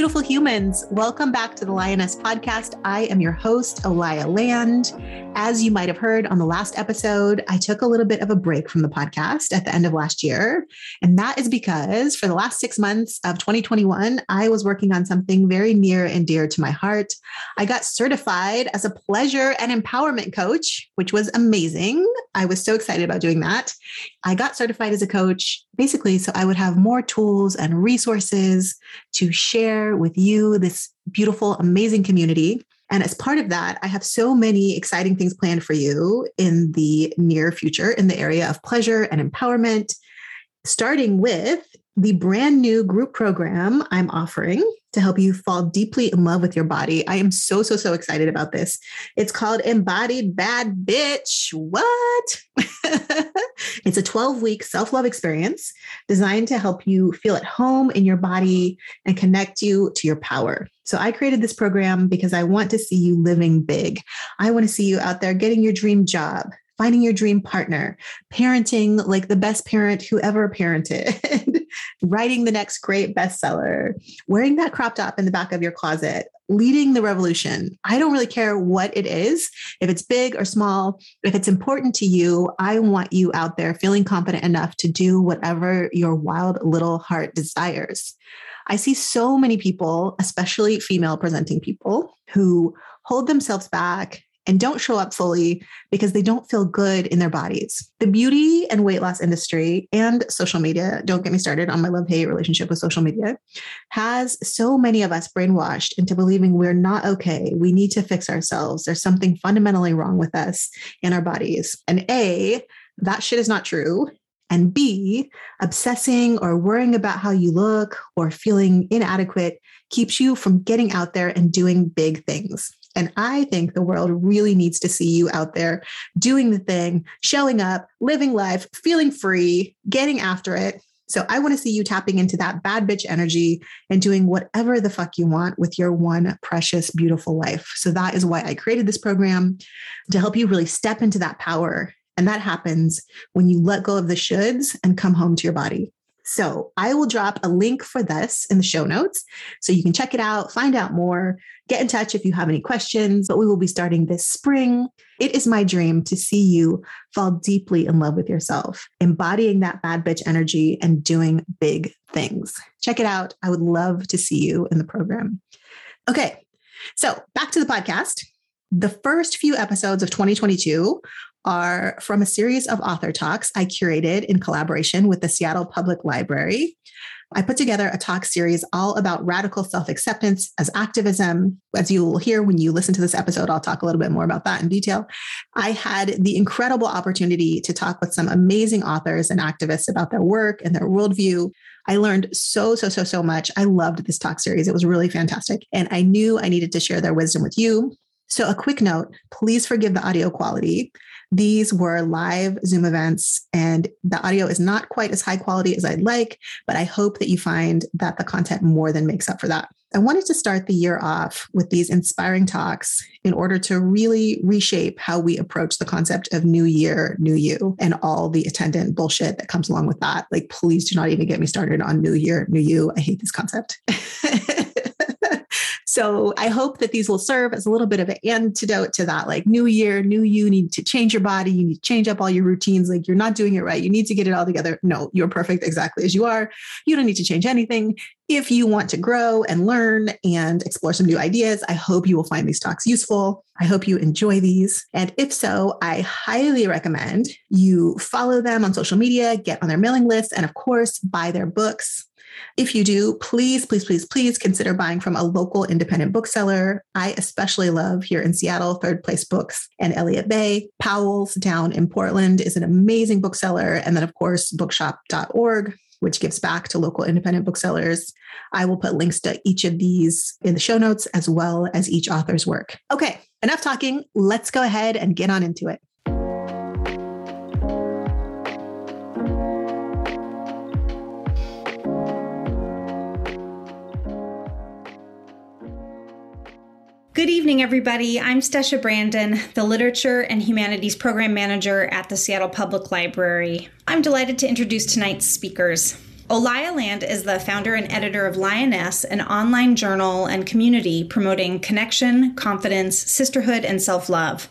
Beautiful humans. Welcome back to the Lioness Podcast. I am your host, Olaya Land. As you might have heard on the last episode, I took a little bit of a break from the podcast at the end of last year. And that is because for the last six months of 2021, I was working on something very near and dear to my heart. I got certified as a pleasure and empowerment coach, which was amazing. I was so excited about doing that. I got certified as a coach basically so I would have more tools and resources to share with you, this beautiful, amazing community. And as part of that, I have so many exciting things planned for you in the near future in the area of pleasure and empowerment, starting with the brand new group program I'm offering to help you fall deeply in love with your body. I am so, so, so excited about this. It's called Embodied Bad Bitch. What? it's a 12 week self love experience designed to help you feel at home in your body and connect you to your power. So I created this program because I want to see you living big. I want to see you out there getting your dream job, finding your dream partner, parenting like the best parent who ever parented, writing the next great bestseller, wearing that crop top in the back of your closet, leading the revolution. I don't really care what it is, if it's big or small, if it's important to you, I want you out there feeling confident enough to do whatever your wild little heart desires. I see so many people, especially female presenting people, who hold themselves back and don't show up fully because they don't feel good in their bodies. The beauty and weight loss industry and social media, don't get me started on my love hate relationship with social media, has so many of us brainwashed into believing we're not okay. We need to fix ourselves. There's something fundamentally wrong with us in our bodies. And A, that shit is not true. And B, obsessing or worrying about how you look or feeling inadequate keeps you from getting out there and doing big things. And I think the world really needs to see you out there doing the thing, showing up, living life, feeling free, getting after it. So I want to see you tapping into that bad bitch energy and doing whatever the fuck you want with your one precious, beautiful life. So that is why I created this program to help you really step into that power. And that happens when you let go of the shoulds and come home to your body. So I will drop a link for this in the show notes so you can check it out, find out more, get in touch if you have any questions. But we will be starting this spring. It is my dream to see you fall deeply in love with yourself, embodying that bad bitch energy and doing big things. Check it out. I would love to see you in the program. Okay, so back to the podcast. The first few episodes of 2022 are from a series of author talks I curated in collaboration with the Seattle Public Library. I put together a talk series all about radical self acceptance as activism. As you will hear when you listen to this episode, I'll talk a little bit more about that in detail. I had the incredible opportunity to talk with some amazing authors and activists about their work and their worldview. I learned so, so, so, so much. I loved this talk series. It was really fantastic. And I knew I needed to share their wisdom with you. So, a quick note please forgive the audio quality. These were live Zoom events, and the audio is not quite as high quality as I'd like, but I hope that you find that the content more than makes up for that. I wanted to start the year off with these inspiring talks in order to really reshape how we approach the concept of new year, new you, and all the attendant bullshit that comes along with that. Like, please do not even get me started on new year, new you. I hate this concept. So I hope that these will serve as a little bit of an antidote to that. Like, new year, new you need to change your body. You need to change up all your routines. Like, you're not doing it right. You need to get it all together. No, you're perfect exactly as you are. You don't need to change anything. If you want to grow and learn and explore some new ideas, I hope you will find these talks useful. I hope you enjoy these. And if so, I highly recommend you follow them on social media, get on their mailing list, and of course, buy their books. If you do, please, please, please, please consider buying from a local independent bookseller. I especially love here in Seattle, Third Place Books and Elliott Bay. Powell's down in Portland is an amazing bookseller. And then, of course, bookshop.org which gives back to local independent booksellers. I will put links to each of these in the show notes as well as each author's work. Okay, enough talking. Let's go ahead and get on into it. Good evening, everybody. I'm Stesha Brandon, the Literature and Humanities Program Manager at the Seattle Public Library. I'm delighted to introduce tonight's speakers. Olaya Land is the founder and editor of Lioness, an online journal and community promoting connection, confidence, sisterhood, and self love.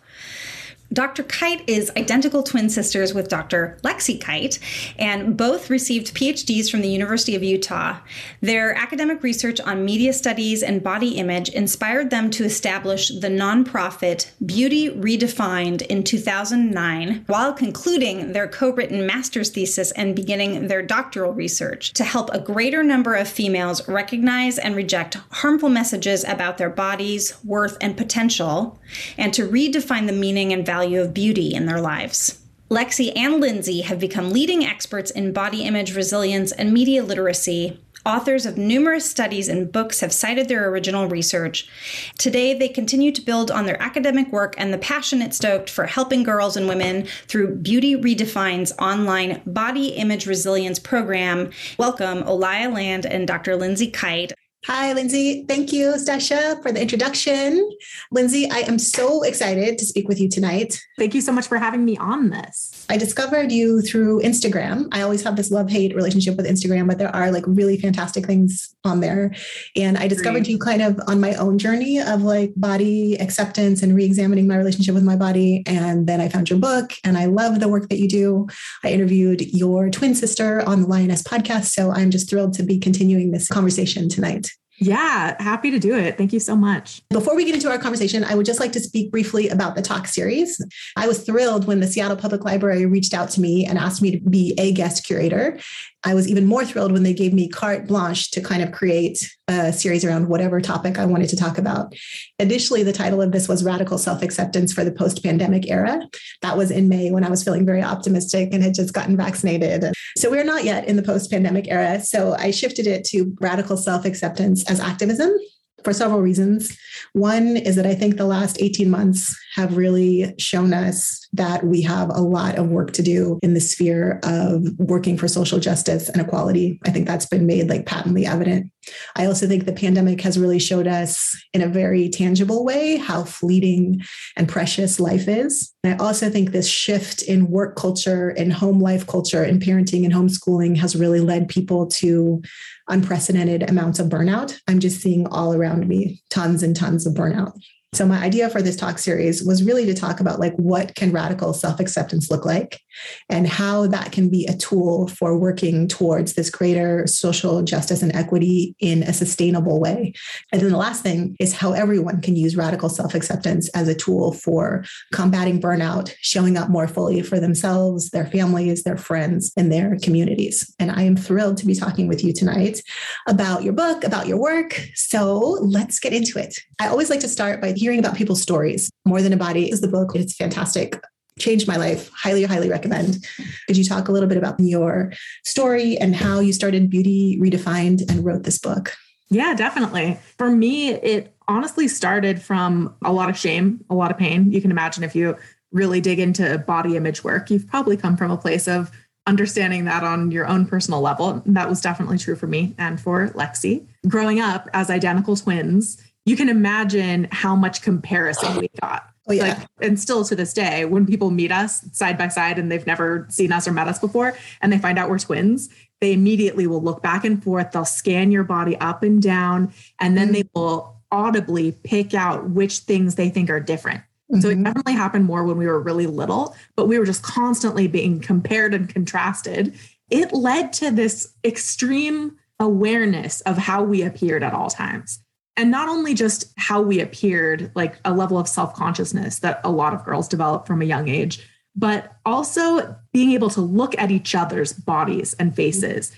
Dr. Kite is identical twin sisters with Dr. Lexi Kite, and both received PhDs from the University of Utah. Their academic research on media studies and body image inspired them to establish the nonprofit Beauty Redefined in 2009, while concluding their co written master's thesis and beginning their doctoral research to help a greater number of females recognize and reject harmful messages about their bodies, worth, and potential, and to redefine the meaning and value value of beauty in their lives. Lexi and Lindsay have become leading experts in body image resilience and media literacy. Authors of numerous studies and books have cited their original research. Today, they continue to build on their academic work and the passion it stoked for helping girls and women through Beauty Redefined's online body image resilience program. Welcome, Olaya Land and Dr. Lindsay Kite. Hi, Lindsay. Thank you, Stesha, for the introduction. Lindsay, I am so excited to speak with you tonight. Thank you so much for having me on this. I discovered you through Instagram. I always have this love hate relationship with Instagram, but there are like really fantastic things on there. And I discovered Great. you kind of on my own journey of like body acceptance and re examining my relationship with my body. And then I found your book and I love the work that you do. I interviewed your twin sister on the Lioness podcast. So I'm just thrilled to be continuing this conversation tonight. Yeah, happy to do it. Thank you so much. Before we get into our conversation, I would just like to speak briefly about the talk series. I was thrilled when the Seattle Public Library reached out to me and asked me to be a guest curator. I was even more thrilled when they gave me carte blanche to kind of create a series around whatever topic I wanted to talk about. Initially, the title of this was Radical Self Acceptance for the Post Pandemic Era. That was in May when I was feeling very optimistic and had just gotten vaccinated. So we're not yet in the post pandemic era. So I shifted it to Radical Self Acceptance as Activism for several reasons. One is that I think the last 18 months have really shown us that we have a lot of work to do in the sphere of working for social justice and equality. I think that's been made like patently evident. I also think the pandemic has really showed us in a very tangible way how fleeting and precious life is. And I also think this shift in work culture and home life culture and parenting and homeschooling has really led people to unprecedented amounts of burnout. I'm just seeing all around me tons and tons of burnout. So my idea for this talk series was really to talk about like what can radical self-acceptance look like and how that can be a tool for working towards this greater social justice and equity in a sustainable way. And then the last thing is how everyone can use radical self-acceptance as a tool for combating burnout, showing up more fully for themselves, their families, their friends, and their communities. And I am thrilled to be talking with you tonight about your book, about your work. So let's get into it. I always like to start by hearing about people's stories. More Than a Body is the book. It's fantastic. Changed my life. Highly, highly recommend. Could you talk a little bit about your story and how you started Beauty Redefined and wrote this book? Yeah, definitely. For me, it honestly started from a lot of shame, a lot of pain. You can imagine if you really dig into body image work, you've probably come from a place of understanding that on your own personal level. That was definitely true for me and for Lexi. Growing up as identical twins, you can imagine how much comparison we got. Oh, yeah. Like, and still to this day, when people meet us side by side and they've never seen us or met us before, and they find out we're twins, they immediately will look back and forth. They'll scan your body up and down, and then mm-hmm. they will audibly pick out which things they think are different. Mm-hmm. So it mm-hmm. definitely happened more when we were really little, but we were just constantly being compared and contrasted. It led to this extreme awareness of how we appeared at all times and not only just how we appeared, like a level of self consciousness that a lot of girls develop from a young age, but also being able to look at each other's bodies and faces.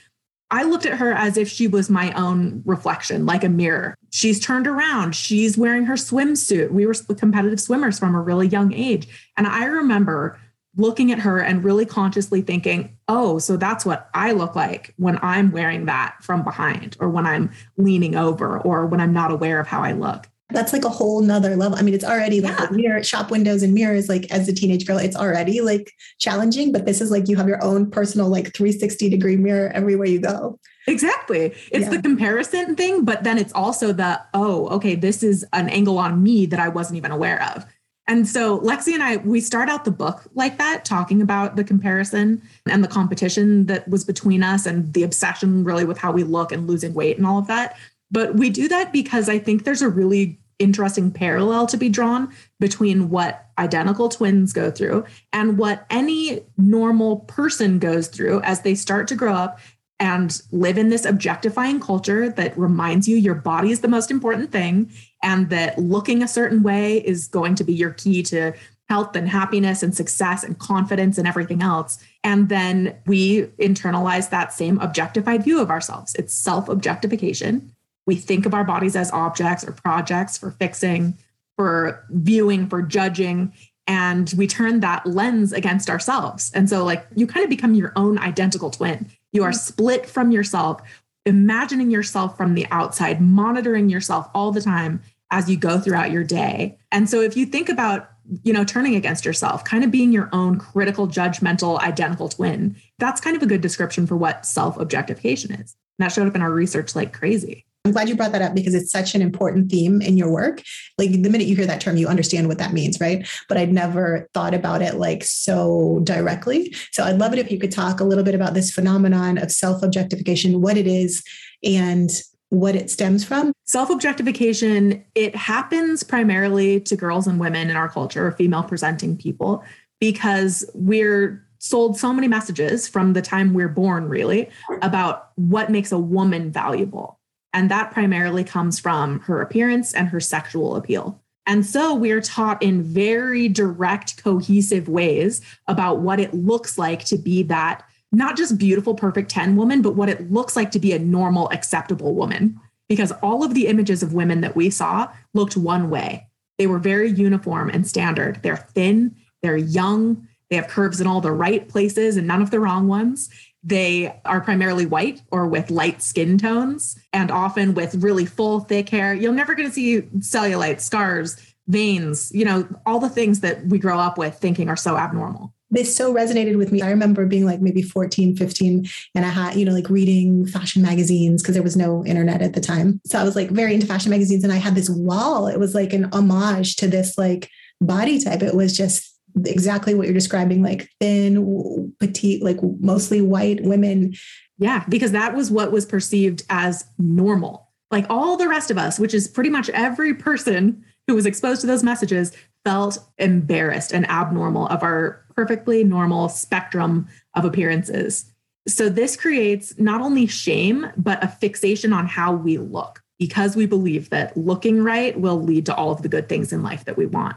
I looked at her as if she was my own reflection, like a mirror. She's turned around. She's wearing her swimsuit. We were competitive swimmers from a really young age. And I remember looking at her and really consciously thinking, oh, so that's what I look like when I'm wearing that from behind or when I'm leaning over or when I'm not aware of how I look. That's like a whole nother level. I mean, it's already like yeah. mirror shop windows and mirrors, like as a teenage girl, it's already like challenging, but this is like you have your own personal like 360 degree mirror everywhere you go. Exactly. It's yeah. the comparison thing, but then it's also the, oh, okay, this is an angle on me that I wasn't even aware of And so Lexi and I, we start out the book like that, talking about the comparison and the competition that was between us and the obsession really with how we look and losing weight and all of that. But we do that because I think there's a really interesting parallel to be drawn between what identical twins go through and what any normal person goes through as they start to grow up and live in this objectifying culture that reminds you your body is the most important thing and that looking a certain way is going to be your key to health and happiness and success and confidence and everything else. And then we internalize that same objectified view of ourselves. It's self objectification. We think of our bodies as objects or projects for fixing, for viewing, for judging. And we turn that lens against ourselves. And so, like, you kind of become your own identical twin. You are mm. split from yourself, imagining yourself from the outside, monitoring yourself all the time as you go throughout your day. And so, if you think about you know, turning against yourself, kind of being your own critical, judgmental, identical twin. That's kind of a good description for what self objectification is. And that showed up in our research like crazy. I'm glad you brought that up because it's such an important theme in your work. Like the minute you hear that term, you understand what that means, right? But I'd never thought about it like so directly. So I'd love it if you could talk a little bit about this phenomenon of self objectification, what it is, and what it stems from. Self objectification, it happens primarily to girls and women in our culture, or female presenting people, because we're sold so many messages from the time we're born, really, about what makes a woman valuable. And that primarily comes from her appearance and her sexual appeal. And so we're taught in very direct, cohesive ways about what it looks like to be that not just beautiful, perfect 10 woman, but what it looks like to be a normal, acceptable woman. Because all of the images of women that we saw looked one way. They were very uniform and standard. They're thin, they're young, they have curves in all the right places and none of the wrong ones. They are primarily white or with light skin tones and often with really full, thick hair. You're never going to see cellulite, scars, veins, you know, all the things that we grow up with thinking are so abnormal. This so resonated with me. I remember being like maybe 14, 15, and I had, you know, like reading fashion magazines because there was no internet at the time. So I was like very into fashion magazines and I had this wall. It was like an homage to this like body type. It was just exactly what you're describing like thin petite like mostly white women. Yeah because that was what was perceived as normal. Like all the rest of us which is pretty much every person who was exposed to those messages felt embarrassed and abnormal of our perfectly normal spectrum of appearances. So this creates not only shame but a fixation on how we look because we believe that looking right will lead to all of the good things in life that we want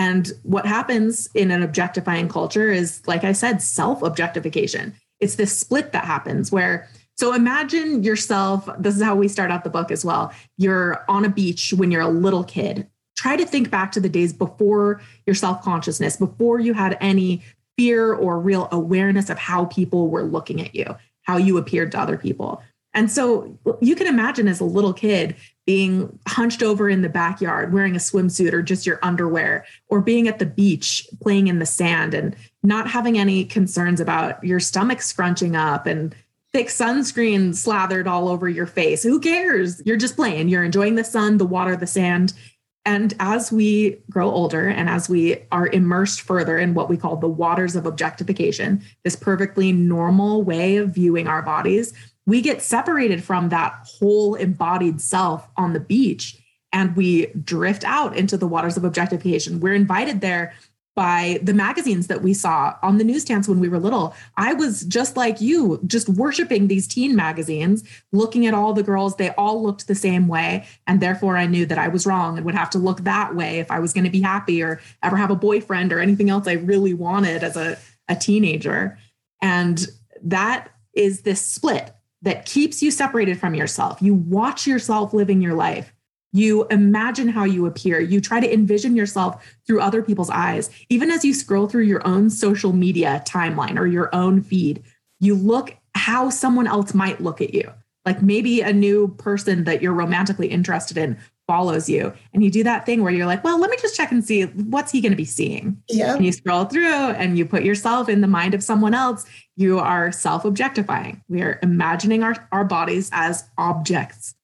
and what happens in an objectifying culture is, like I said, self objectification. It's this split that happens where, so imagine yourself, this is how we start out the book as well. You're on a beach when you're a little kid. Try to think back to the days before your self consciousness, before you had any fear or real awareness of how people were looking at you, how you appeared to other people. And so you can imagine as a little kid being hunched over in the backyard wearing a swimsuit or just your underwear, or being at the beach playing in the sand and not having any concerns about your stomach scrunching up and thick sunscreen slathered all over your face. Who cares? You're just playing. You're enjoying the sun, the water, the sand. And as we grow older and as we are immersed further in what we call the waters of objectification, this perfectly normal way of viewing our bodies, we get separated from that whole embodied self on the beach and we drift out into the waters of objectification. We're invited there by the magazines that we saw on the newsstands when we were little. I was just like you, just worshiping these teen magazines, looking at all the girls. They all looked the same way. And therefore, I knew that I was wrong and would have to look that way if I was going to be happy or ever have a boyfriend or anything else I really wanted as a, a teenager. And that is this split that keeps you separated from yourself. You watch yourself living your life. You imagine how you appear. You try to envision yourself through other people's eyes. Even as you scroll through your own social media timeline or your own feed, you look how someone else might look at you. Like maybe a new person that you're romantically interested in follows you and you do that thing where you're like well let me just check and see what's he going to be seeing yeah and you scroll through and you put yourself in the mind of someone else you are self-objectifying we are imagining our, our bodies as objects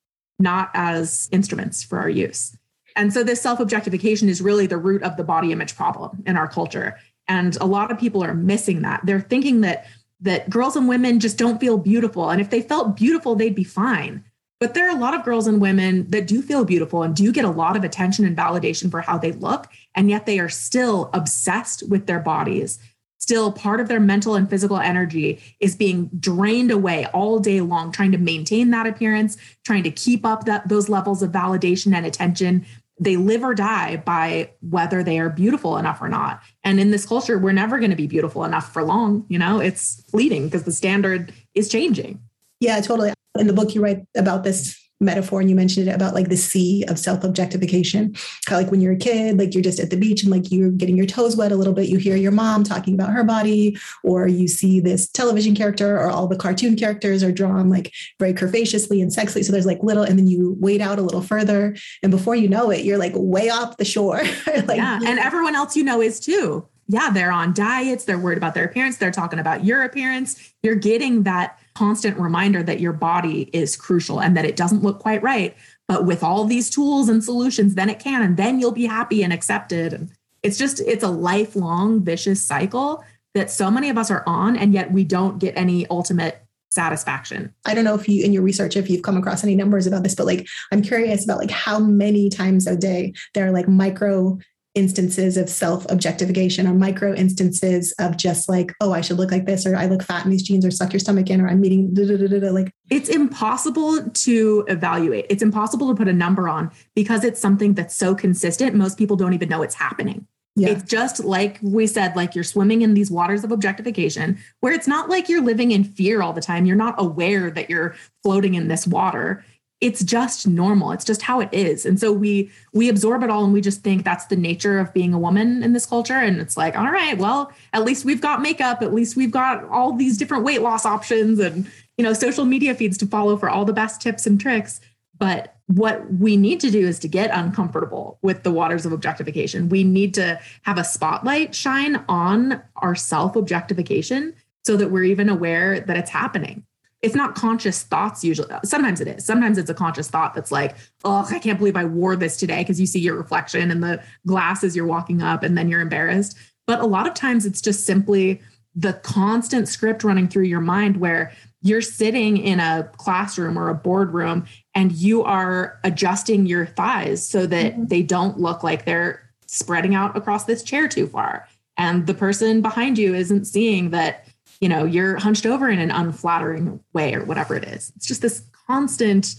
not as instruments for our use And so this self objectification is really the root of the body image problem in our culture. And a lot of people are missing that. They're thinking that that girls and women just don't feel beautiful. And if they felt beautiful, they'd be fine. But there are a lot of girls and women that do feel beautiful and do get a lot of attention and validation for how they look. And yet they are still obsessed with their bodies. Still, part of their mental and physical energy is being drained away all day long, trying to maintain that appearance, trying to keep up that, those levels of validation and attention. They live or die by whether they are beautiful enough or not. And in this culture, we're never going to be beautiful enough for long. You know, it's fleeting because the standard is changing. Yeah, totally. In the book, you write about this metaphor and you mentioned it about like the sea of self-objectification. How like when you're a kid like you're just at the beach and like you're getting your toes wet a little bit. You hear your mom talking about her body or you see this television character or all the cartoon characters are drawn like very curvaceously and sexily. So there's like little and then you wade out a little further and before you know it you're like way off the shore. Like yeah and everyone else you know is too. Yeah they're on diets they're worried about their appearance they're talking about your appearance. You're getting that constant reminder that your body is crucial and that it doesn't look quite right. But with all these tools and solutions, then it can, and then you'll be happy and accepted. And it's just, it's a lifelong vicious cycle that so many of us are on, and yet we don't get any ultimate satisfaction. I don't know if you in your research if you've come across any numbers about this, but like I'm curious about like how many times a day there are like micro instances of self objectification or micro instances of just like, oh, I should look like this, or I look fat in these jeans, or suck your stomach in, or I'm eating, like it's impossible to evaluate. It's impossible to put a number on because it's something that's so consistent. Most people don't even know it's happening. Yeah. It's just like we said, like you're swimming in these waters of objectification, where it's not like you're living in fear all the time. You're not aware that you're floating in this water it's just normal. It's just how it is. And so we we absorb it all and we just think that's the nature of being a woman in this culture. And it's like all right well at least we've got makeup. At least we've got all these different weight loss options and you know social media feeds to follow for all the best tips and tricks. But what we need to do is to get uncomfortable with the waters of objectification. We need to have a spotlight shine on our self objectification so that we're even aware that it's happening it's not conscious thoughts usually. Sometimes it is. Sometimes it's a conscious thought that's like, oh, I can't believe I wore this today because you see your reflection in the glass as you're walking up and then you're embarrassed. But a lot of times it's just simply the constant script running through your mind where you're sitting in a classroom or a boardroom and you are adjusting your thighs so that mm-hmm. they don't look like they're spreading out across this chair too far. And the person behind you isn't seeing that you know, you're hunched over in an unflattering way or whatever it is. It's just this constant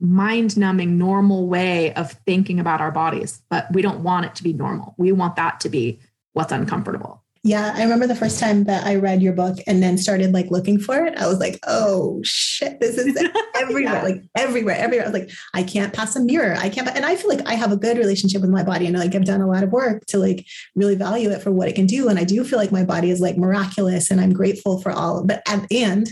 mind numbing normal way of thinking about our bodies, but we don't want it to be normal. We want that to be what's uncomfortable. Yeah, I remember the first time that I read your book and then started like looking for it. I was like, oh shit, this is everywhere, yeah. like everywhere, everywhere. I was like, I can't pass a mirror. I can't. And I feel like I have a good relationship with my body and like I've done a lot of work to like really value it for what it can do. And I do feel like my body is like miraculous and I'm grateful for all of it. And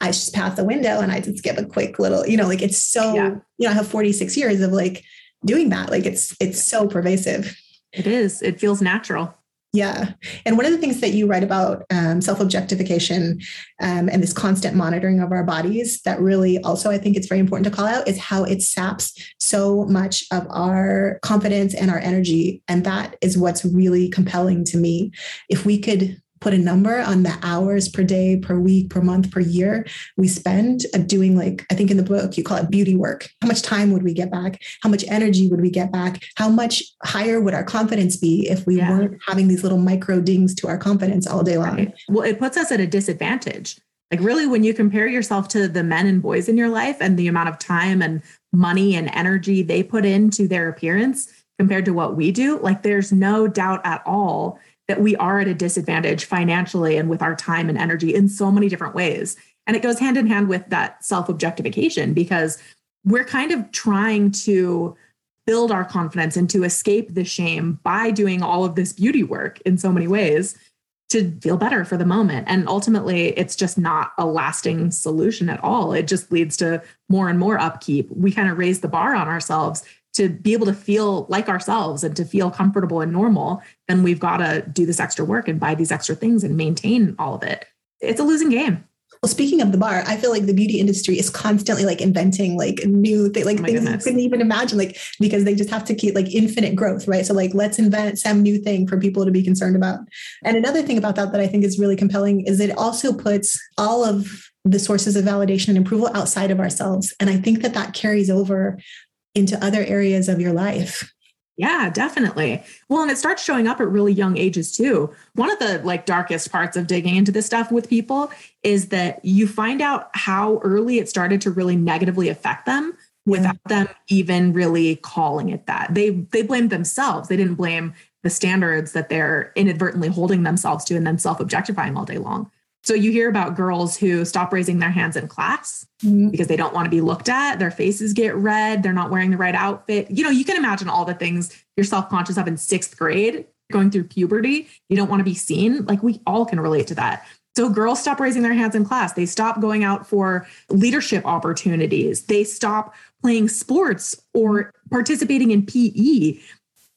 I just pass the window and I just give a quick little, you know, like it's so, yeah. you know, I have 46 years of like doing that. Like it's, it's so pervasive. It is. It feels natural. Yeah. And one of the things that you write about um, self objectification um, and this constant monitoring of our bodies that really also I think it's very important to call out is how it saps so much of our confidence and our energy. And that is what's really compelling to me. If we could put a number on the hours per day, per week, per month, per year we spend uh, doing like, I think in the book you call it beauty work. How much time would we get back? How much energy would we get back? How much higher would our confidence be if we yeah. weren't having these little micro dings to our confidence all day long? Right. Well, it puts us at a disadvantage. Like, really, when you compare yourself to the men and boys in your life and the amount of time and money and energy they put into their appearance compared to what we do, like, there's no doubt at all that we are at a disadvantage financially and with our time and energy in so many different ways. And it goes hand in hand with that self objectification because we're kind of trying to build our confidence and to escape the shame by doing all of this beauty work in so many ways to feel better for the moment. And ultimately, it's just not a lasting solution at all. It just leads to more and more upkeep. We kind of raise the bar on ourselves to be able to feel like ourselves and to feel comfortable and normal, then we've got to do this extra work and buy these extra things and maintain all of it. It's a losing game. Well, speaking of the bar, I feel like the beauty industry is constantly like inventing like new things, like Oh things you goodness. couldn't even imagine, like because they just have to keep like infinite growth, right? So like let's invent some new thing for people to be concerned about. And another thing about that that I think is really compelling is it also puts all of the sources of validation and approval outside of ourselves. And I think that that carries over into other areas of your life. Yeah, definitely. Well, and it starts showing up at really young ages too. One of the like darkest parts of digging into this stuff with people is that you find out how early it started to really negatively affect them without them even really calling it that. They they blamed themselves. They didn't blame the standards that they're inadvertently holding themselves to and then self-objectifying all day long. So you hear about girls who stop raising their hands in class mm-hmm. because they don't want to be looked at. Their faces get red. They're not wearing the right outfit. You know, you can imagine all the things you're self conscious of in sixth grade, going through puberty. You don't want to be seen. Like we all can relate to that. So girls stop raising their hands in class. They stop going out for leadership opportunities. They stop playing sports or participating in PE.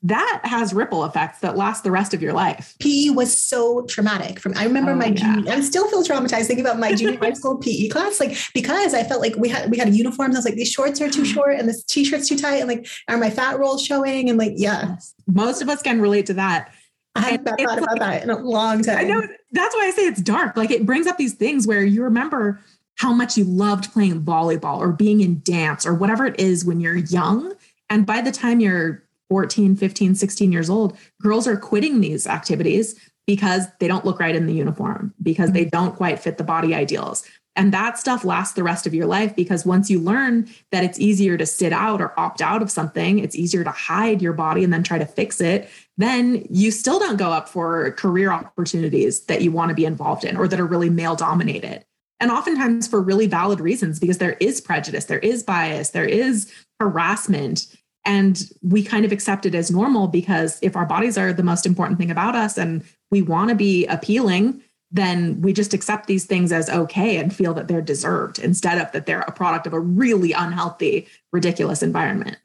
That has ripple effects that last the rest of your life. PE was so traumatic. From I remember Oh, my yeah. junior, I still feel traumatized thinking about my junior high school PE class, like because I felt like we had we had uniforms. I was like, these shorts are too short and this t-shirt's too tight, and like are my fat rolls showing? And like, yeah, Most of us can relate to that. I haven't thought about that in a long time. I know that's why I say it's dark. Like it brings up these things where you remember how much you loved playing volleyball or being in dance or whatever it is when you're young. And by the time you're 14, 15, 16 years old, girls are quitting these activities because they don't look right in the uniform, because they mm-hmm. don't quite fit the body ideals. And that stuff lasts the rest of your life because once you learn that it's easier to sit out or opt out of something, it's easier to hide your body and then try to fix it, then you still don't go up for career opportunities that you want to be involved in or that are really male dominated. And oftentimes for really valid reasons, because there is prejudice, there is bias, there is harassment. And we kind of accept it as normal because if our bodies are the most important thing about us and we want to be appealing, then we just accept these things as okay and feel that they're deserved instead of that they're a product of a really unhealthy, ridiculous environment.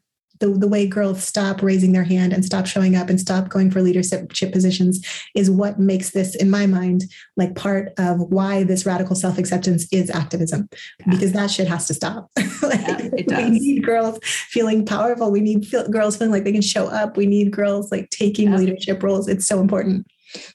The, the way girls stop raising their hand and stop showing up and stop going for leadership positions is what makes this, in my mind, like part of why this radical self acceptance is activism, because that shit has to stop. like, Yeah, we need girls feeling powerful. We need feel, girls feeling like they can show up. We need girls like taking Yeah. leadership roles. It's so important.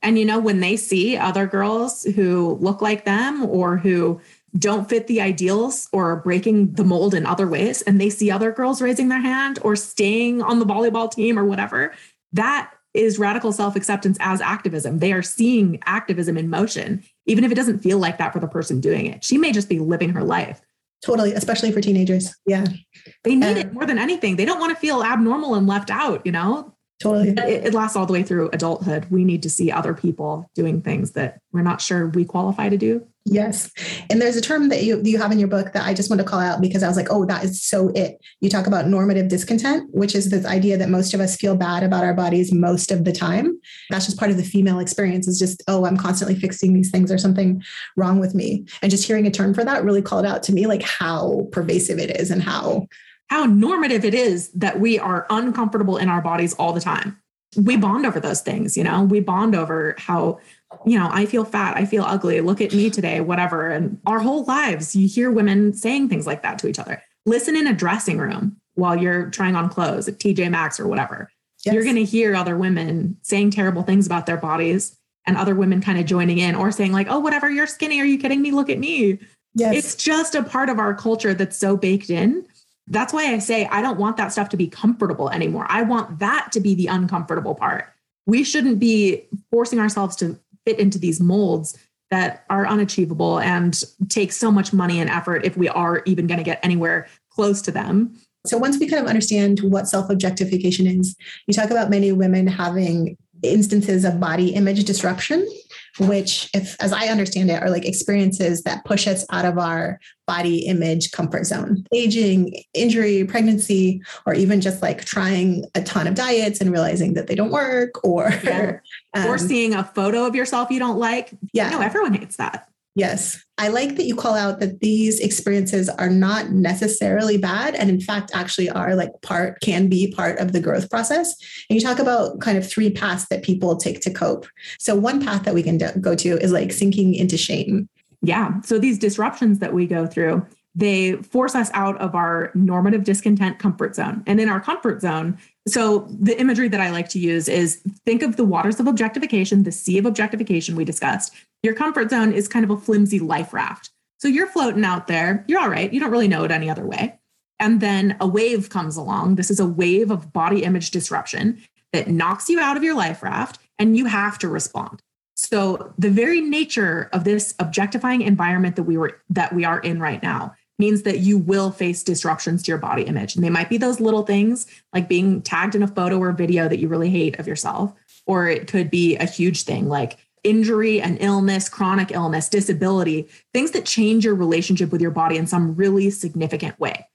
And you know, when they see other girls who look like them or who don't fit the ideals or are breaking the mold in other ways, and they see other girls raising their hand or staying on the volleyball team or whatever, that is radical self acceptance as activism. They are seeing activism in motion, even if it doesn't feel like that for the person doing it. She may just be living her life. Totally, especially for teenagers. Yeah, They need Yeah. it more than anything. They don't want to feel abnormal and left out, you know? totally. It, it lasts all the way through adulthood. We need to see other people doing things that we're not sure we qualify to do. Yes. And there's a term that you you have in your book that I just want to call out because I was like, oh, that is so it. You talk about normative discontent, which is this idea that most of us feel bad about our bodies most of the time. That's just part of the female experience is just, oh, I'm constantly fixing these things or something wrong with me. And just hearing a term for that really called out to me like how pervasive it is and how How normative it is that we are uncomfortable in our bodies all the time. We bond over those things, you know, we bond over how, you know, I feel fat, I feel ugly, look at me today, whatever. And our whole lives, you hear women saying things like that to each other. Listen in a dressing room while you're trying on clothes at TJ Maxx or whatever. Yes. you're going to hear other women saying terrible things about their bodies and other women kind of joining in or saying like oh whatever you're skinny are you kidding me look at me yes. it's just a part of our culture that's so baked in that's why i say i don't want that stuff to be comfortable anymore i want that to be the uncomfortable part we shouldn't be forcing ourselves to fit into these molds that are unachievable and take so much money and effort if we are even going to get anywhere close to them. So once we kind of understand what self-objectification is, you talk about many women having instances of body image disruption, which, if as I understand it, are like experiences that push us out of our body image comfort zone. Aging, injury, pregnancy, or even just like trying a ton of diets and realizing that they don't work, or Yeah. or um, seeing a photo of yourself you don't like yeah, no everyone hates that Yes. I like that you call out that these experiences are not necessarily bad and in fact actually are like part can be part of the growth process. And you talk about kind of three paths that people take to cope. So one path that we can go to is like sinking into shame. Yeah. So these disruptions that we go through, they force us out of our normative discontent comfort zone. And in our comfort zone, so the imagery that I like to use is think of the waters of objectification, the sea of objectification we discussed. Your comfort zone is kind of a flimsy life raft. So you're floating out there, you're all right. You don't really know it any other way. And then a wave comes along. This is a wave of body image disruption that knocks you out of your life raft and you have to respond. So the very nature of this objectifying environment that we were that we are in right now means that you will face disruptions to your body image. And they might be those little things like being tagged in a photo or video that you really hate of yourself or it could be a huge thing like injury and illness, chronic illness, disability, things that change your relationship with your body in some really significant way.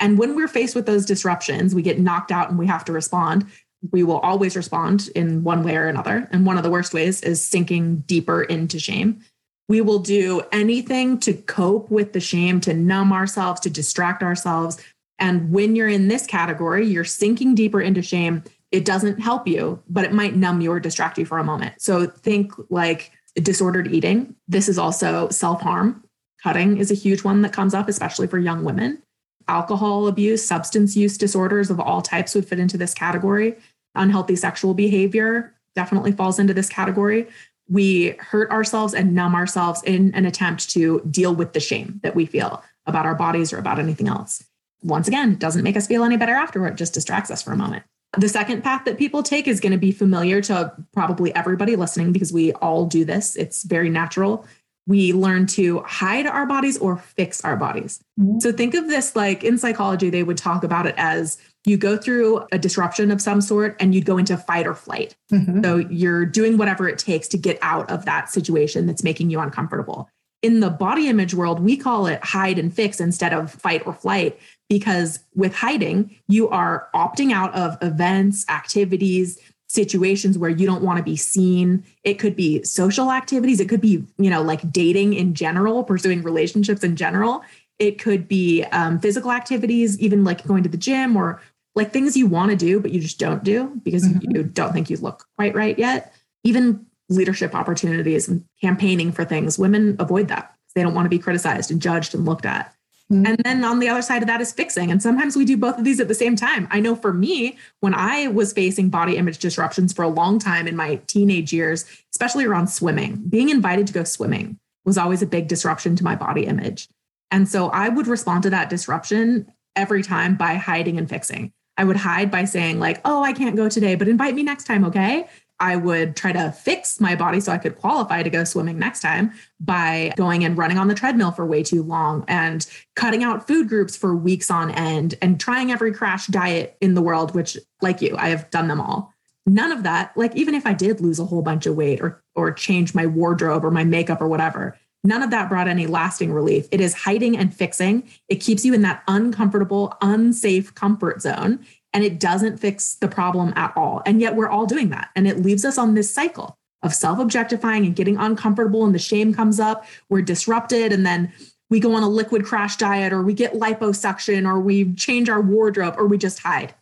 And when we're faced with those disruptions, we get knocked out and we have to respond. We will always respond in one way or another. And one of the worst ways is sinking deeper into shame. We will do anything to cope with the shame, to numb ourselves, to distract ourselves. And when you're in this category, you're sinking deeper into shame. It doesn't help you, but it might numb you or distract you for a moment. So think like disordered eating. This is also self harm. Cutting is a huge one that comes up, especially for young women alcohol abuse, substance use disorders of all types would fit into this category. Unhealthy sexual behavior definitely falls into this category. We hurt ourselves and numb ourselves in an attempt to deal with the shame that we feel about our bodies or about anything else. Once again, it doesn't make us feel any better afterward, just distracts us for a moment. The second path that people take is going to be familiar to probably everybody listening because we all do this. It's very natural we learn to hide our bodies or fix our bodies. Mm-hmm. So think of this like in psychology, they would talk about it as you go through a disruption of some sort and you'd go into fight or flight. Mm-hmm. So you're doing whatever it takes to get out of that situation that's making you uncomfortable. In the body image world, we call it hide and fix instead of fight or flight because with hiding, you are opting out of events, activities, situations where you don't want to be seen. It could be social activities. It could be, you know, like dating in general, pursuing relationships in general. It could be um, physical activities, even like going to the gym or like things you want to do, but you just don't do because mm-hmm. you don't think you look quite right yet. Even leadership opportunities and campaigning for things, women avoid that. They don't want to be criticized and judged and looked at. Mm-hmm. And then on the other side of that is fixing. And sometimes we do both of these at the same time. I know for me, when I was facing body image disruptions for a long time in my teenage years, especially around swimming, being invited to go swimming was always a big disruption to my body image. And so I would respond to that disruption every time by hiding and fixing. I would hide by saying, like, oh, I can't go today, but invite me next time, okay? I would try to fix my body so I could qualify to go swimming next time by going and running on the treadmill for way too long and cutting out food groups for weeks on end and trying every crash diet in the world, which, like you, I have done them all. None of that, like even if I did lose a whole bunch of weight or or change my wardrobe or my makeup or whatever, none of that brought any lasting relief. It is hiding and fixing. It keeps you in that uncomfortable, unsafe comfort zone and it doesn't fix the problem at all. And yet we're all doing that. And it leaves us on this cycle of self objectifying and getting uncomfortable, and the shame comes up. We're disrupted, and then we go on a liquid crash diet, or we get liposuction, or we change our wardrobe, or we just hide.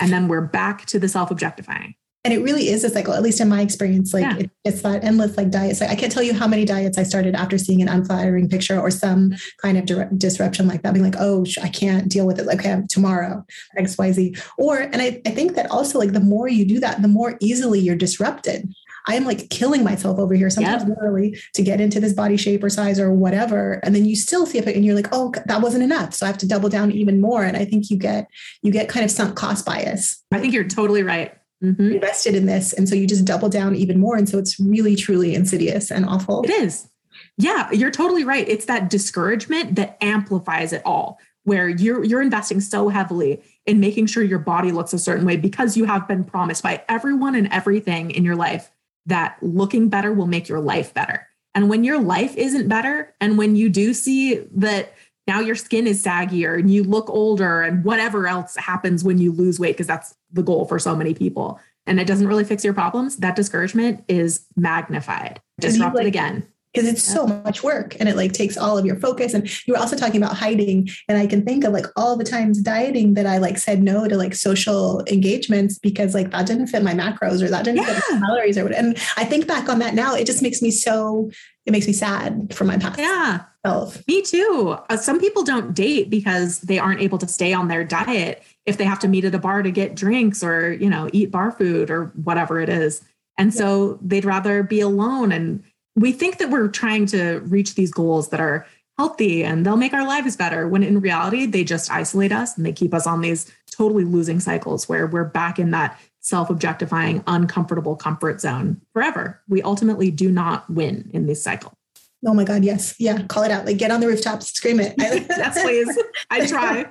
And then we're back to the self objectifying and it really is a cycle at least in my experience like yeah. it, it's that endless like diet so i can't tell you how many diets i started after seeing an unflattering picture or some mm-hmm. kind of direct disruption like that being like oh i can't deal with it like okay tomorrow xyz or and I, I think that also like the more you do that the more easily you're disrupted I am like killing myself over here, sometimes yep. literally to get into this body shape or size or whatever. And then you still see it and you're like, oh, that wasn't enough. So I have to double down even more. And I think you get you get kind of sunk cost bias. I think you're totally right mm-hmm. invested in this. And so you just double down even more. And so it's really, truly insidious and awful. It is. Yeah, you're totally right. It's that discouragement that amplifies it all, where you're you're investing so heavily in making sure your body looks a certain way because you have been promised by everyone and everything in your life that looking better will make your life better. And when your life isn't better, and when you do see that now your skin is saggier and you look older and whatever else happens when you lose weight because that's the goal for so many people. And it doesn't really fix your problems. That discouragement is magnified. Disrupted like, again because it's so much work and it like takes all of your focus and you were also talking about hiding and i can think of like all the times dieting that i like said no to like social engagements because like that didn't fit my macros or that didn't yeah. fit my calories or whatever and i think back on that now it just makes me so it makes me sad for my past yeah self. me too uh, some people don't date because they aren't able to stay on their diet if they have to meet at a bar to get drinks or you know eat bar food or whatever it is and yeah. so they'd rather be alone and we think that we're trying to reach these goals that are healthy and they'll make our lives better when in reality they just isolate us and they keep us on these totally losing cycles where we're back in that self-objectifying uncomfortable comfort zone forever. We ultimately do not win in this cycle Oh my God, yes. Yeah. Call it out. Like get on the rooftops, scream it. yes, please. I try.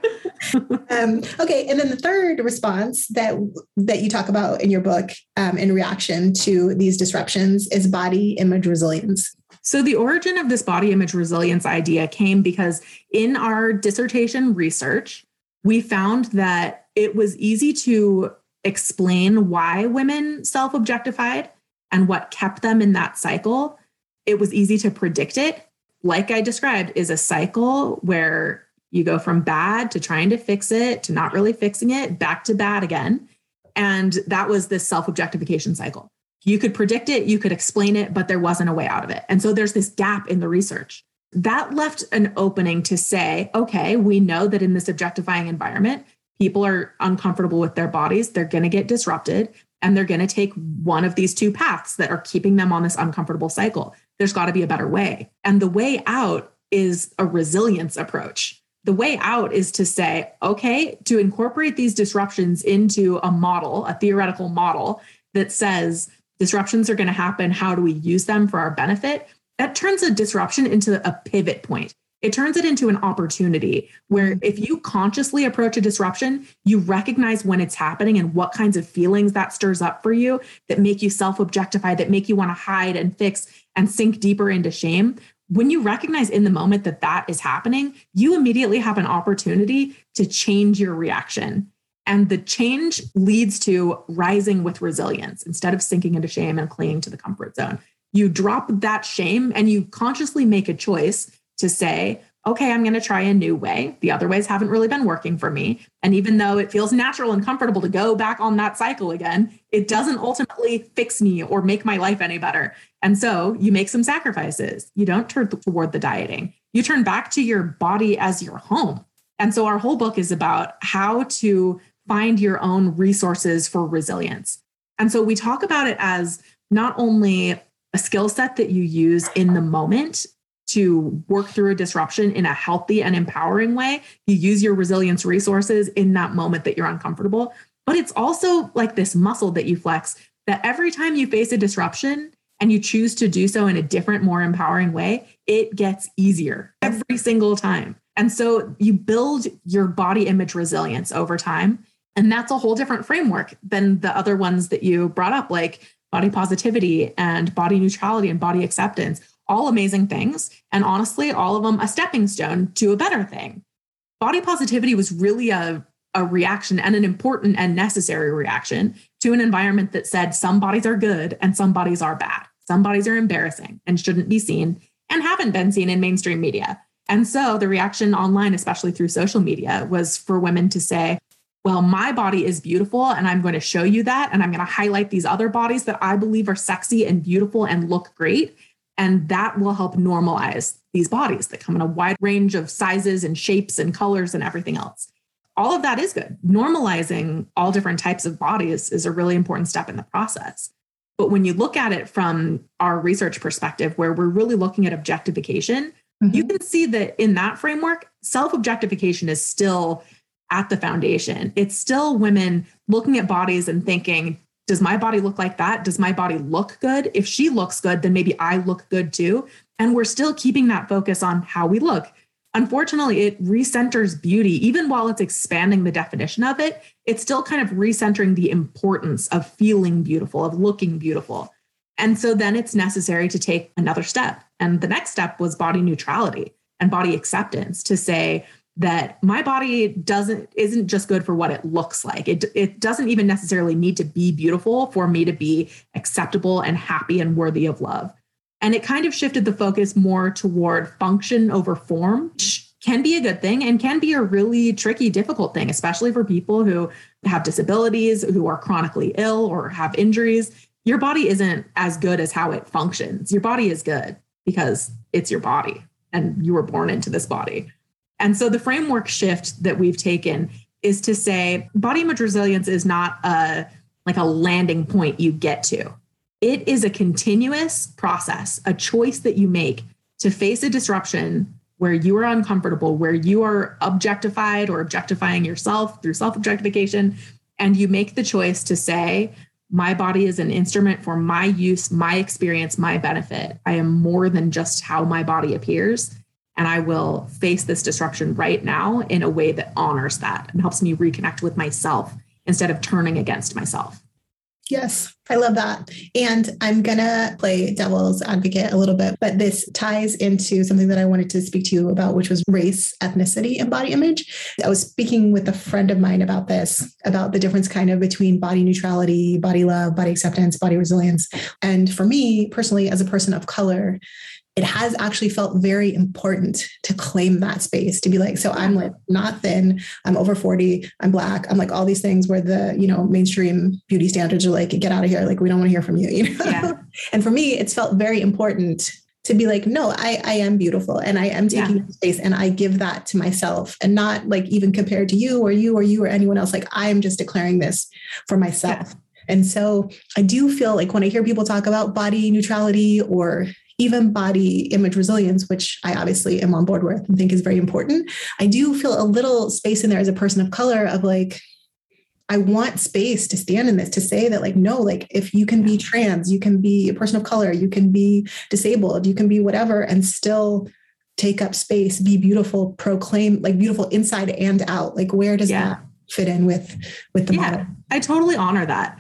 um, okay. And then the third response that that you talk about in your book um, in reaction to these disruptions is body image resilience. So the origin of this body image resilience idea came because in our dissertation research, we found that it was easy to explain why women self-objectified and what kept them in that cycle it was easy to predict it. Like I described, is a cycle where you go from bad to trying to fix it to not really fixing it, back to bad again. And that was this self objectification cycle. You could predict it, you could explain it, but there wasn't a way out of it. And so there's this gap in the research. That left an opening to say, okay, we know that in this objectifying environment, people are uncomfortable with their bodies, they're going to get disrupted, and they're going to take one of these two paths that are keeping them on this uncomfortable cycle there's got to be a better way. And the way out is a resilience approach. The way out is to say, okay, to incorporate these disruptions into a model, a theoretical model that says disruptions are going to happen. How do we use them for our benefit? That turns a disruption into a pivot point. It turns it into an opportunity where mm-hmm. if you consciously approach a disruption, you recognize when it's happening and what kinds of feelings that stirs up for you that make you self objectify, that make you want to hide and fix and sink deeper into shame, when you recognize in the moment that that is happening, you immediately have an opportunity to change your reaction. And the change leads to rising with resilience instead of sinking into shame and clinging to the comfort zone. You drop that shame and you consciously make a choice to say, okay, I'm going to try a new way. The other ways haven't really been working for me. And even though it feels natural and comfortable to go back on that cycle again, it doesn't ultimately fix me or make my life any better. And so you make some sacrifices. You don't turn toward the dieting, you turn back to your body as your home. And so our whole book is about how to find your own resources for resilience. And so we talk about it as not only a skill set that you use in the moment to work through a disruption in a healthy and empowering way. You use your resilience resources in that moment that you're uncomfortable. But it's also like this muscle that you flex that every time you face a disruption and you choose to do so in a different, more empowering way, it gets easier every single time. And so you build your body image resilience over time. And that's a whole different framework than the other ones that you brought up, like body positivity and body neutrality and body acceptance all amazing things. And honestly, all of them a stepping stone to a better thing. Body positivity was really a, a reaction and an important and necessary reaction to an environment that said some bodies are good and some bodies are bad. Some bodies are embarrassing and shouldn't be seen and haven't been seen in mainstream media. And so the reaction online, especially through social media, was for women to say, well, my body is beautiful and I'm going to show you that. And I'm going to highlight these other bodies that I believe are sexy and beautiful and look great. And that will help normalize these bodies that come in a wide range of sizes and shapes and colors and everything else. All of that is good. Normalizing all different types of bodies is a really important step in the process. But when you look at it from our research perspective, where we're really looking at objectification, mm-hmm. you can see that in that framework, self objectification is still at the foundation. It's still women looking at bodies and thinking, does my body look like that? Does my body look good? If she looks good, then maybe I look good too. And we're still keeping that focus on how we look. Unfortunately, it recenters beauty, even while it's expanding the definition of it, it's still kind of recentering the importance of feeling beautiful, of looking beautiful. And so then it's necessary to take another step. And the next step was body neutrality and body acceptance to say, that my body doesn't isn't just good for what it looks like. It it doesn't even necessarily need to be beautiful for me to be acceptable and happy and worthy of love. And it kind of shifted the focus more toward function over form, which can be a good thing and can be a really tricky, difficult thing, especially for people who have disabilities, who are chronically ill or have injuries. Your body isn't as good as how it functions. Your body is good because it's your body and you were born into this body. And so the framework shift that we've taken is to say body image resilience is not a like a landing point you get to. It is a continuous process, a choice that you make to face a disruption where you are uncomfortable, where you are objectified or objectifying yourself through self objectification. And you make the choice to say, my body is an instrument for my use, my experience, my benefit. I am more than just how my body appears. And I will face this disruption right now in a way that honors that and helps me reconnect with myself instead of turning against myself. Yes, I love that. And I'm going to play devil's advocate a little bit, but this ties into something that I wanted to speak to you about, which was race, ethnicity, and body image. I was speaking with a friend of mine about this, about the difference kind of between body neutrality, body love, body acceptance, body resilience. And for me personally, as a person of color, it has actually felt very important to claim that space to be like so i'm like not thin i'm over 40 i'm black i'm like all these things where the you know mainstream beauty standards are like get out of here like we don't want to hear from you you know yeah. and for me it's felt very important to be like no i i am beautiful and i am taking yeah. space and i give that to myself and not like even compared to you or you or you or anyone else like i am just declaring this for myself yeah. And so I do feel like when I hear people talk about body neutrality or even body image resilience, which I obviously am on board with and think is very important, I do feel a little space in there as a person of color of like, I want space to stand in this to say that, like, no, like, if you can be trans, you can be a person of color, you can be disabled, you can be whatever, and still take up space, be beautiful, proclaim like beautiful inside and out. Like, where does yeah. that fit in with with the yeah, model? I totally honor that.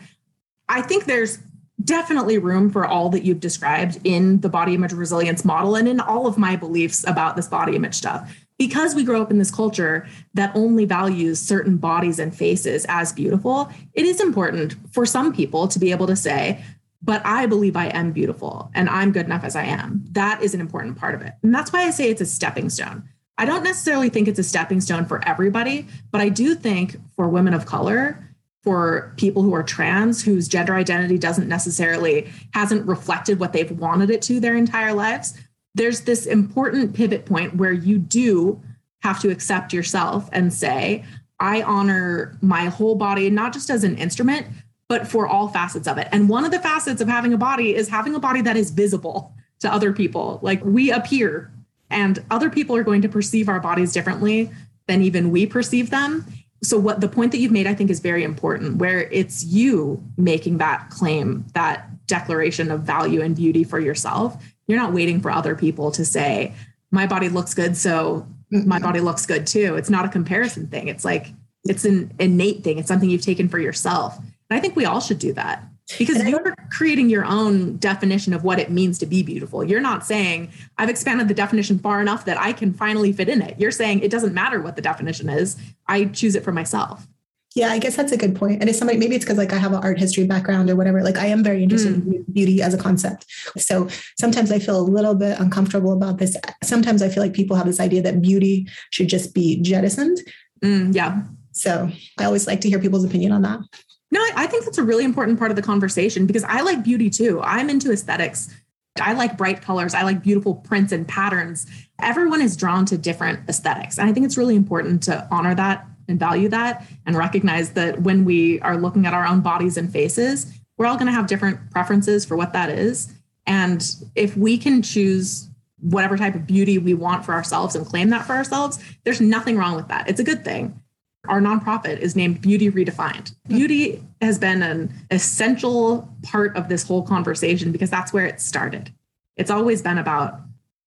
I think there's definitely room for all that you've described in the body image resilience model and in all of my beliefs about this body image stuff. Because we grow up in this culture that only values certain bodies and faces as beautiful, it is important for some people to be able to say, but I believe I am beautiful and I'm good enough as I am. That is an important part of it. And that's why I say it's a stepping stone. I don't necessarily think it's a stepping stone for everybody, but I do think for women of color, for people who are trans whose gender identity doesn't necessarily hasn't reflected what they've wanted it to their entire lives there's this important pivot point where you do have to accept yourself and say i honor my whole body not just as an instrument but for all facets of it. And one of the facets of having a body is having a body that is visible to other people. Like we appear and other people are going to perceive our bodies differently than even we perceive them so what the point that you've made i think is very important where it's you making that claim that declaration of value and beauty for yourself. You're not waiting for other people to say my body looks good so my body looks good too. It's not a comparison thing. It's like it's an innate thing. It's something you've taken for yourself. And i think we all should do that because you're creating your own definition of what it means to be beautiful. You're not saying, I've expanded the definition far enough that I can finally fit in it. You're saying it doesn't matter what the definition is, I choose it for myself. Yeah, I guess that's a good point. And if somebody, maybe it's because like I have an art history background or whatever. Like I am very interested mm. in beauty as a concept. So sometimes I feel a little bit uncomfortable about this. Sometimes I feel like people have this idea that beauty should just be jettisoned. Mm, yeah. So I always like to hear people's opinion on that. No, I think that's a really important part of the conversation because I like beauty too. I'm into aesthetics. I like bright colors. I like beautiful prints and patterns. Everyone is drawn to different aesthetics. And I think it's really important to honor that and value that and recognize that when we are looking at our own bodies and faces, we're all going to have different preferences for what that is. And if we can choose whatever type of beauty we want for ourselves and claim that for ourselves, there's nothing wrong with that. It's a good thing. Our nonprofit is named Beauty Redefined. Beauty has been an essential part of this whole conversation because that's where it started. It's always been about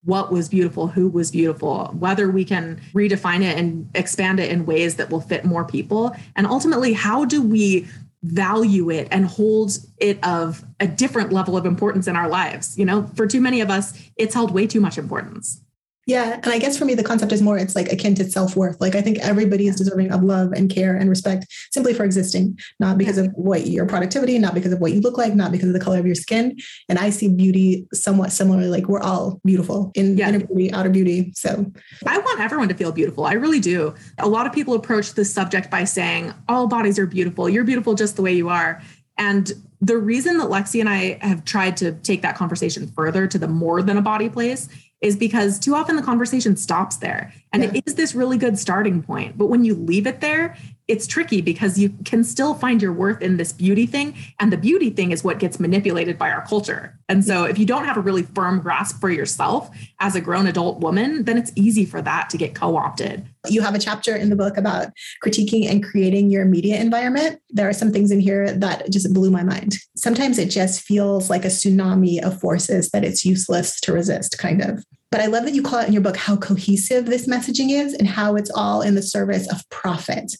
what was beautiful, who was beautiful, whether we can redefine it and expand it in ways that will fit more people. And ultimately, how do we value it and hold it of a different level of importance in our lives? You know, for too many of us, it's held way too much importance. Yeah. And I guess for me, the concept is more, it's like akin to self worth. Like I think everybody is deserving of love and care and respect simply for existing, not because of what your productivity, not because of what you look like, not because of the color of your skin. And I see beauty somewhat similarly. Like we're all beautiful in Yeah. inner beauty, outer beauty. So I want everyone to feel beautiful. I really do. A lot of people approach this subject by saying, all bodies are beautiful. You're beautiful just the way you are. And the reason that Lexie and I have tried to take that conversation further to the more than a body place is because too often the conversation stops there. And Yeah. it is this really good starting point. But when you leave it there, it's tricky because you can still find your worth in this beauty thing. And the beauty thing is what gets manipulated by our culture. And so if you don't have a really firm grasp for yourself as a grown adult woman, then it's easy for that to get co opted. you have a chapter in the book about critiquing and creating your media environment. There are some things in here that just blew my mind. Sometimes it just feels like a tsunami of forces that it's useless to resist, kind of. But I love that you call it in your book how cohesive this messaging is and how it's all in the service of profit.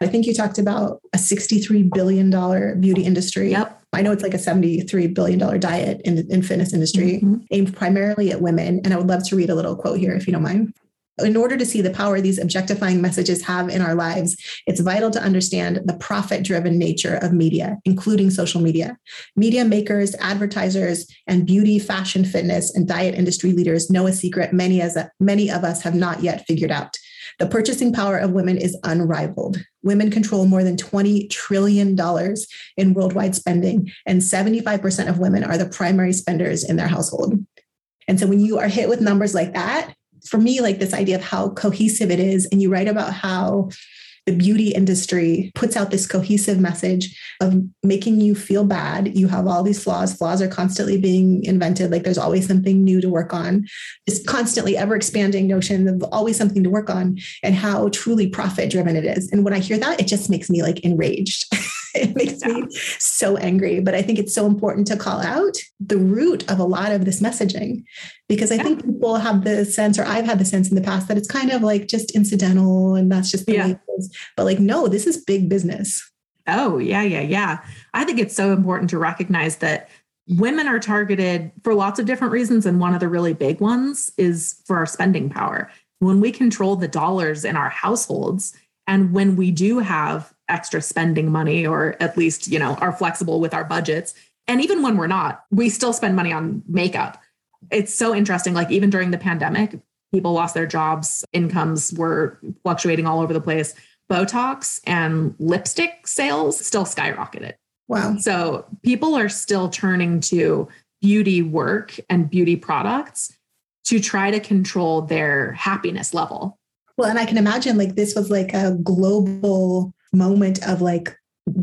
I think you talked about a $63 billion beauty industry. Yep. I know it's like a $73 billion diet in, in fitness industry Mhm. aimed primarily at women. And I would love to read a little quote here if you don't mind. In order to see the power these objectifying messages have in our lives, it's vital to understand the profit driven nature of media, including social media. Media makers, advertisers, and beauty, fashion, fitness, and diet industry leaders know a secret many, as many of us have not yet figured out. The purchasing power of women is unrivaled. Women control more than $20 trillion in worldwide spending, and 75% of women are the primary spenders in their household. And so when you are hit with numbers like that, for me, like this idea of how cohesive it is, and you write about how the beauty industry puts out this cohesive message of making you feel bad. You have all these flaws. Flaws are constantly being invented. Like there's always something new to work on. This constantly ever expanding notion of always something to work on and how truly profit driven it is. And when I hear that, it just makes me like enraged. it makes me so angry. But I think it's so important to call out the root of a lot of this messaging because I think people have the sense, or I've had the sense in the past, that it's kind of like just incidental and that's just the Yeah. way it is. But like, no, this is big business. Oh, yeah, yeah, yeah. I think it's so important to recognize that women are targeted for lots of different reasons. And one of the really big ones is for our spending power. When we control the dollars in our households, and when we do have extra spending money, or at least, you know, are flexible with our budgets, and even when we're not, we still spend money on makeup. It's so interesting. Like, even during the pandemic, people lost their jobs, incomes were fluctuating all over the place. Botox and lipstick sales still skyrocketed. Wow. So people are still turning to beauty work and beauty products to try to control their happiness level. Well, and I can imagine like this was like a global moment of like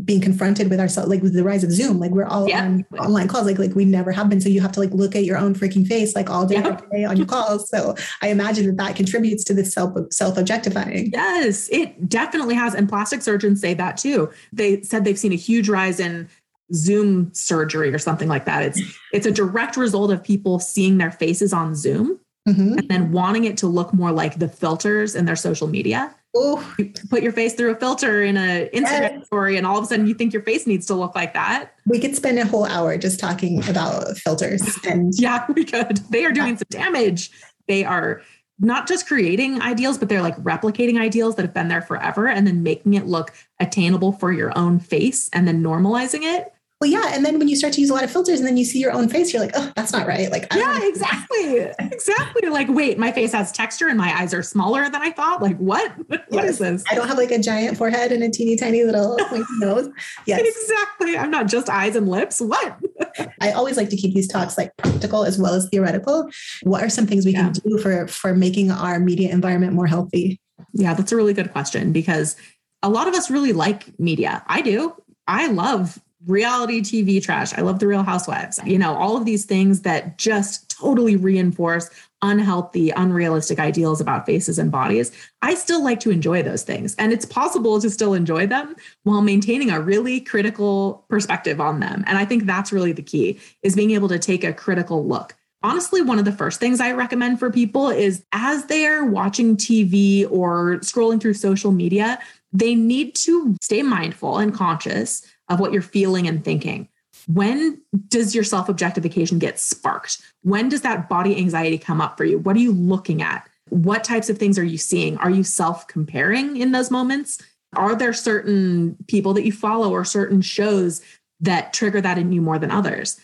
being confronted with ourselves, like with the rise of Zoom. Like we're all Yeah. on online calls, like like we never have been. So you have to like look at your own freaking face like all day, Yeah. day on your calls. So I imagine that that contributes to this self self objectifying. Yes, it definitely has. And plastic surgeons say that too. They said they've seen a huge rise in Zoom surgery or something like that. It's it's a direct result of people seeing their faces on Zoom Mhm. and then wanting it to look more like the filters in their social media. You put your face through a filter in a Instagram Yes. story, and all of a sudden you think your face needs to look like that. we could spend a whole hour just talking about filters and Yeah, we could. They are doing some damage. They are not just creating ideals, but they're like replicating ideals that have been there forever and then making it look attainable for your own face and then normalizing it. Well, yeah. And then when you start to use a lot of filters and then you see your own face, you're like, oh, that's not right. Like, I Yeah, exactly. Exactly. Like, wait, my face has texture and my eyes are smaller than I thought. Like, what? What Yes. is this? I don't have like a giant forehead and a teeny tiny little nose. Yes. Exactly. I'm not just eyes and lips. What? I always like to keep these talks like practical as well as theoretical. What are some things we can do for for making our media environment more healthy? Yeah, that's a really good question because a lot of us really like media. I do. I love reality TV trash. I love the Real Housewives. You know, all of these things that just totally reinforce unhealthy, unrealistic ideals about faces and bodies. I still like to enjoy those things. And it's possible to still enjoy them while maintaining a really critical perspective on them. And I think that's really the key is being able to take a critical look honestly one of the first things i recommend for people is as they're watching tv or scrolling through social media they need to stay mindful and conscious of what you're feeling and thinking when does your self objectification get sparked when does that body anxiety come up for you what are you looking at What types of things are you seeing? Are you self comparing in those moments? Are there certain people that you follow or certain shows that trigger that in you more than others?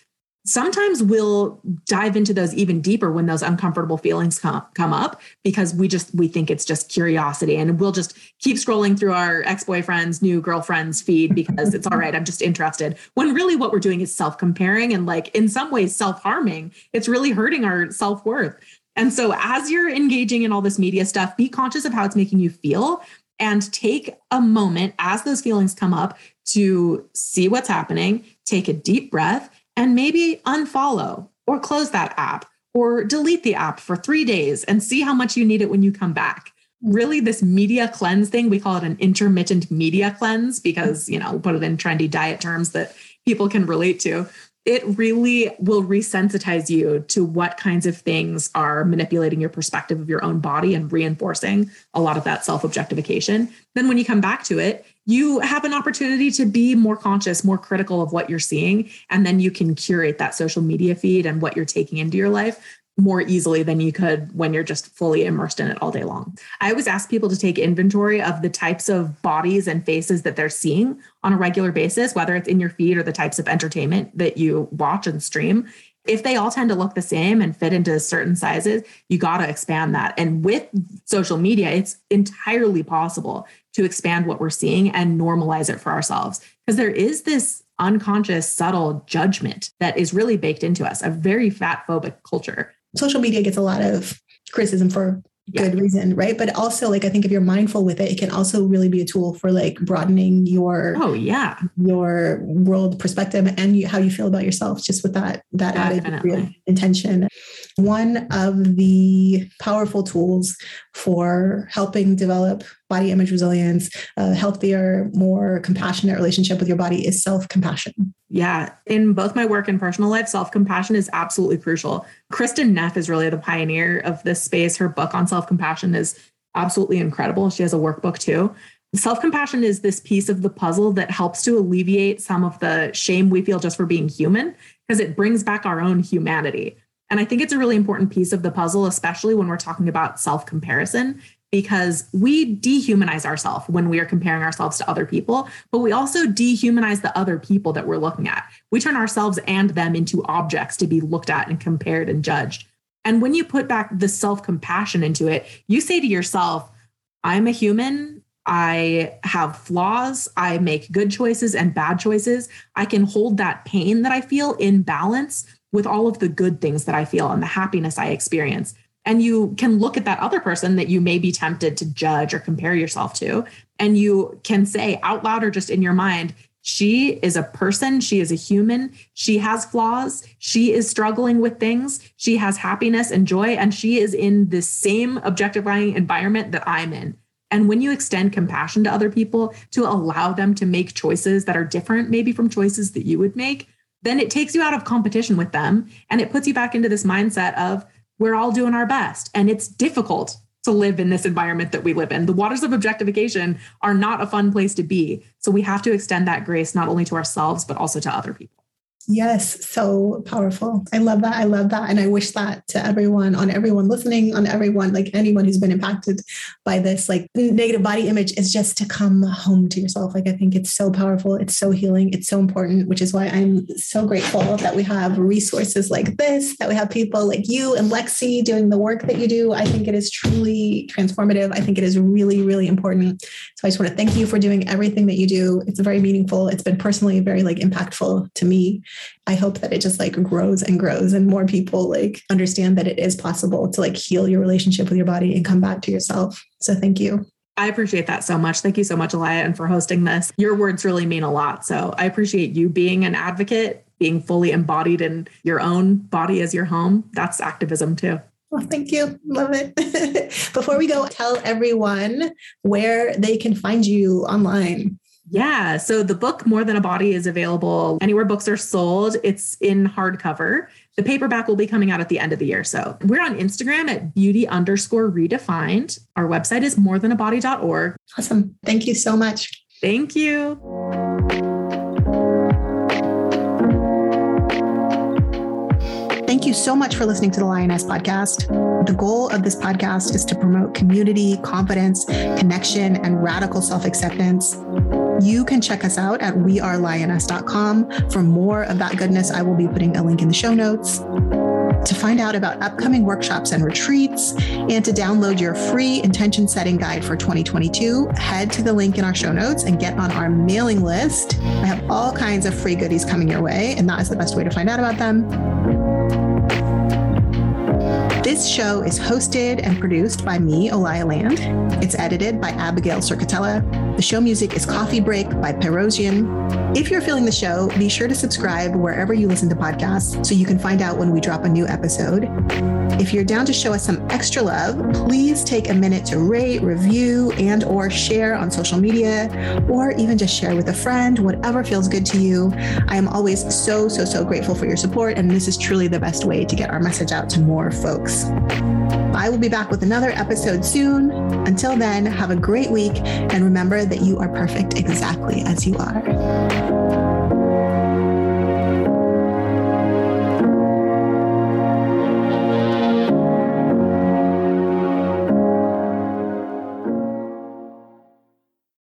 Sometimes we'll dive into those even deeper when those uncomfortable feelings come, come up because we just we think it's just curiosity and we'll just keep scrolling through our ex-boyfriend's new girlfriend's feed because it's all right i'm just interested. When really what we're doing is self-comparing and like in some ways self-harming. It's really hurting our self-worth. And so as you're engaging in all this media stuff be conscious of how it's making you feel and take a moment as those feelings come up to see what's happening take a deep breath and maybe unfollow or close that app or delete the app for three days and see how much you need it when you come back. Really, this media cleanse thing, we call it an intermittent media cleanse because, you know, put it in trendy diet terms that people can relate to. It really will resensitize you to what kinds of things are manipulating your perspective of your own body and reinforcing a lot of that self objectification. Then, when you come back to it, you have an opportunity to be more conscious, more critical of what you're seeing. And then you can curate that social media feed and what you're taking into your life more easily than you could when you're just fully immersed in it all day long. I always ask people to take inventory of the types of bodies and faces that they're seeing on a regular basis, whether it's in your feed or the types of entertainment that you watch and stream. If they all tend to look the same and fit into certain sizes, you got to expand that. And with social media, it's entirely possible to expand what we're seeing and normalize it for ourselves. Because there is this unconscious, subtle judgment that is really baked into us, a very fat phobic culture. Social media gets a lot of criticism for good yeah. reason, right? But also, like, I think if you're mindful with it, it can also really be a tool for like broadening your oh yeah your world perspective and you, how you feel about yourself, just with that that Definitely. added intention. One of the powerful tools for helping develop body image resilience, a healthier, more compassionate relationship with your body is self compassion. Yeah. In both my work and personal life, self compassion is absolutely crucial. Kristin Neff is really the pioneer of this space. Her book on self compassion is absolutely incredible. She has a workbook too. Self compassion is this piece of the puzzle that helps to alleviate some of the shame we feel just for being human because it brings back our own humanity. And I think it's a really important piece of the puzzle, especially when we're talking about self comparison, because we dehumanize ourselves when we are comparing ourselves to other people, but we also dehumanize the other people that we're looking at. We turn ourselves and them into objects to be looked at and compared and judged. And when you put back the self compassion into it, you say to yourself, I'm a human. I have flaws. I make good choices and bad choices. I can hold that pain that I feel in balance with all of the good things that I feel and the happiness I experience. And you can look at that other person that you may be tempted to judge or compare yourself to, and you can say out loud or just in your mind, she is a person. She is a human. She has flaws. She is struggling with things. She has happiness and joy, and she is in the same objectifying environment that I'm in. And when you extend compassion to other people to allow them to make choices that are different, maybe from choices that you would make, then it takes you out of competition with them and it puts you back into this mindset of we're all doing our best. And it's difficult to live in this environment that we live in. The waters of objectification are not a fun place to be. So we have to extend that grace not only to ourselves, but also to other people. Yes, so powerful. I love that. I love that. And I wish that to everyone, on everyone listening, on everyone, like anyone who's been impacted by this, like negative body image is just to come home to yourself. Like I think it's so powerful. It's so healing. It's so important, which is why I'm so grateful that we have resources like this, that we have people like you and Lexie doing the work that you do. I think it is truly transformative. I think it is really, really important. So I just want to thank you for doing everything that you do. It's very meaningful. It's been personally very like impactful to me. I hope that it just like grows and grows and more people like understand that it is possible to like heal your relationship with your body and come back to yourself. So thank you. I appreciate that so much. Thank you so much, Elia, and for hosting this. Your words really mean a lot. So I appreciate you being an advocate, being fully embodied in your own body as your home. That's activism too. Well, thank you. Love it. Before we go, tell everyone where they can find you online. Yeah. So the book More Than a Body is available anywhere books are sold. It's in hardcover. The paperback will be coming out at the end of the year. So we're on Instagram at beauty underscore redefined. Our website is morethanabody.org. Awesome. Thank you so much. Thank you. Thank you so much for listening to the Lioness podcast. The goal of this podcast is to promote community, confidence, connection, and radical self acceptance. You can check us out at wearelioness.com for more of that goodness. I will be putting a link in the show notes. To find out about upcoming workshops and retreats, and to download your free intention setting guide for 2022, head to the link in our show notes and get on our mailing list. I have all kinds of free goodies coming your way, and that is the best way to find out about them. This show is hosted and produced by me, Olaya Land. It's edited by Abigail Circatella. The show music is Coffee Break by Perosian. If you're feeling the show, be sure to subscribe wherever you listen to podcasts so you can find out when we drop a new episode. If you're down to show us some extra love, please take a minute to rate, review, and or share on social media, or even just share with a friend, whatever feels good to you. I am always so, so, so grateful for your support, and this is truly the best way to get our message out to more folks. I will be back with another episode soon. Until then, have a great week, and remember that you are perfect exactly as you are.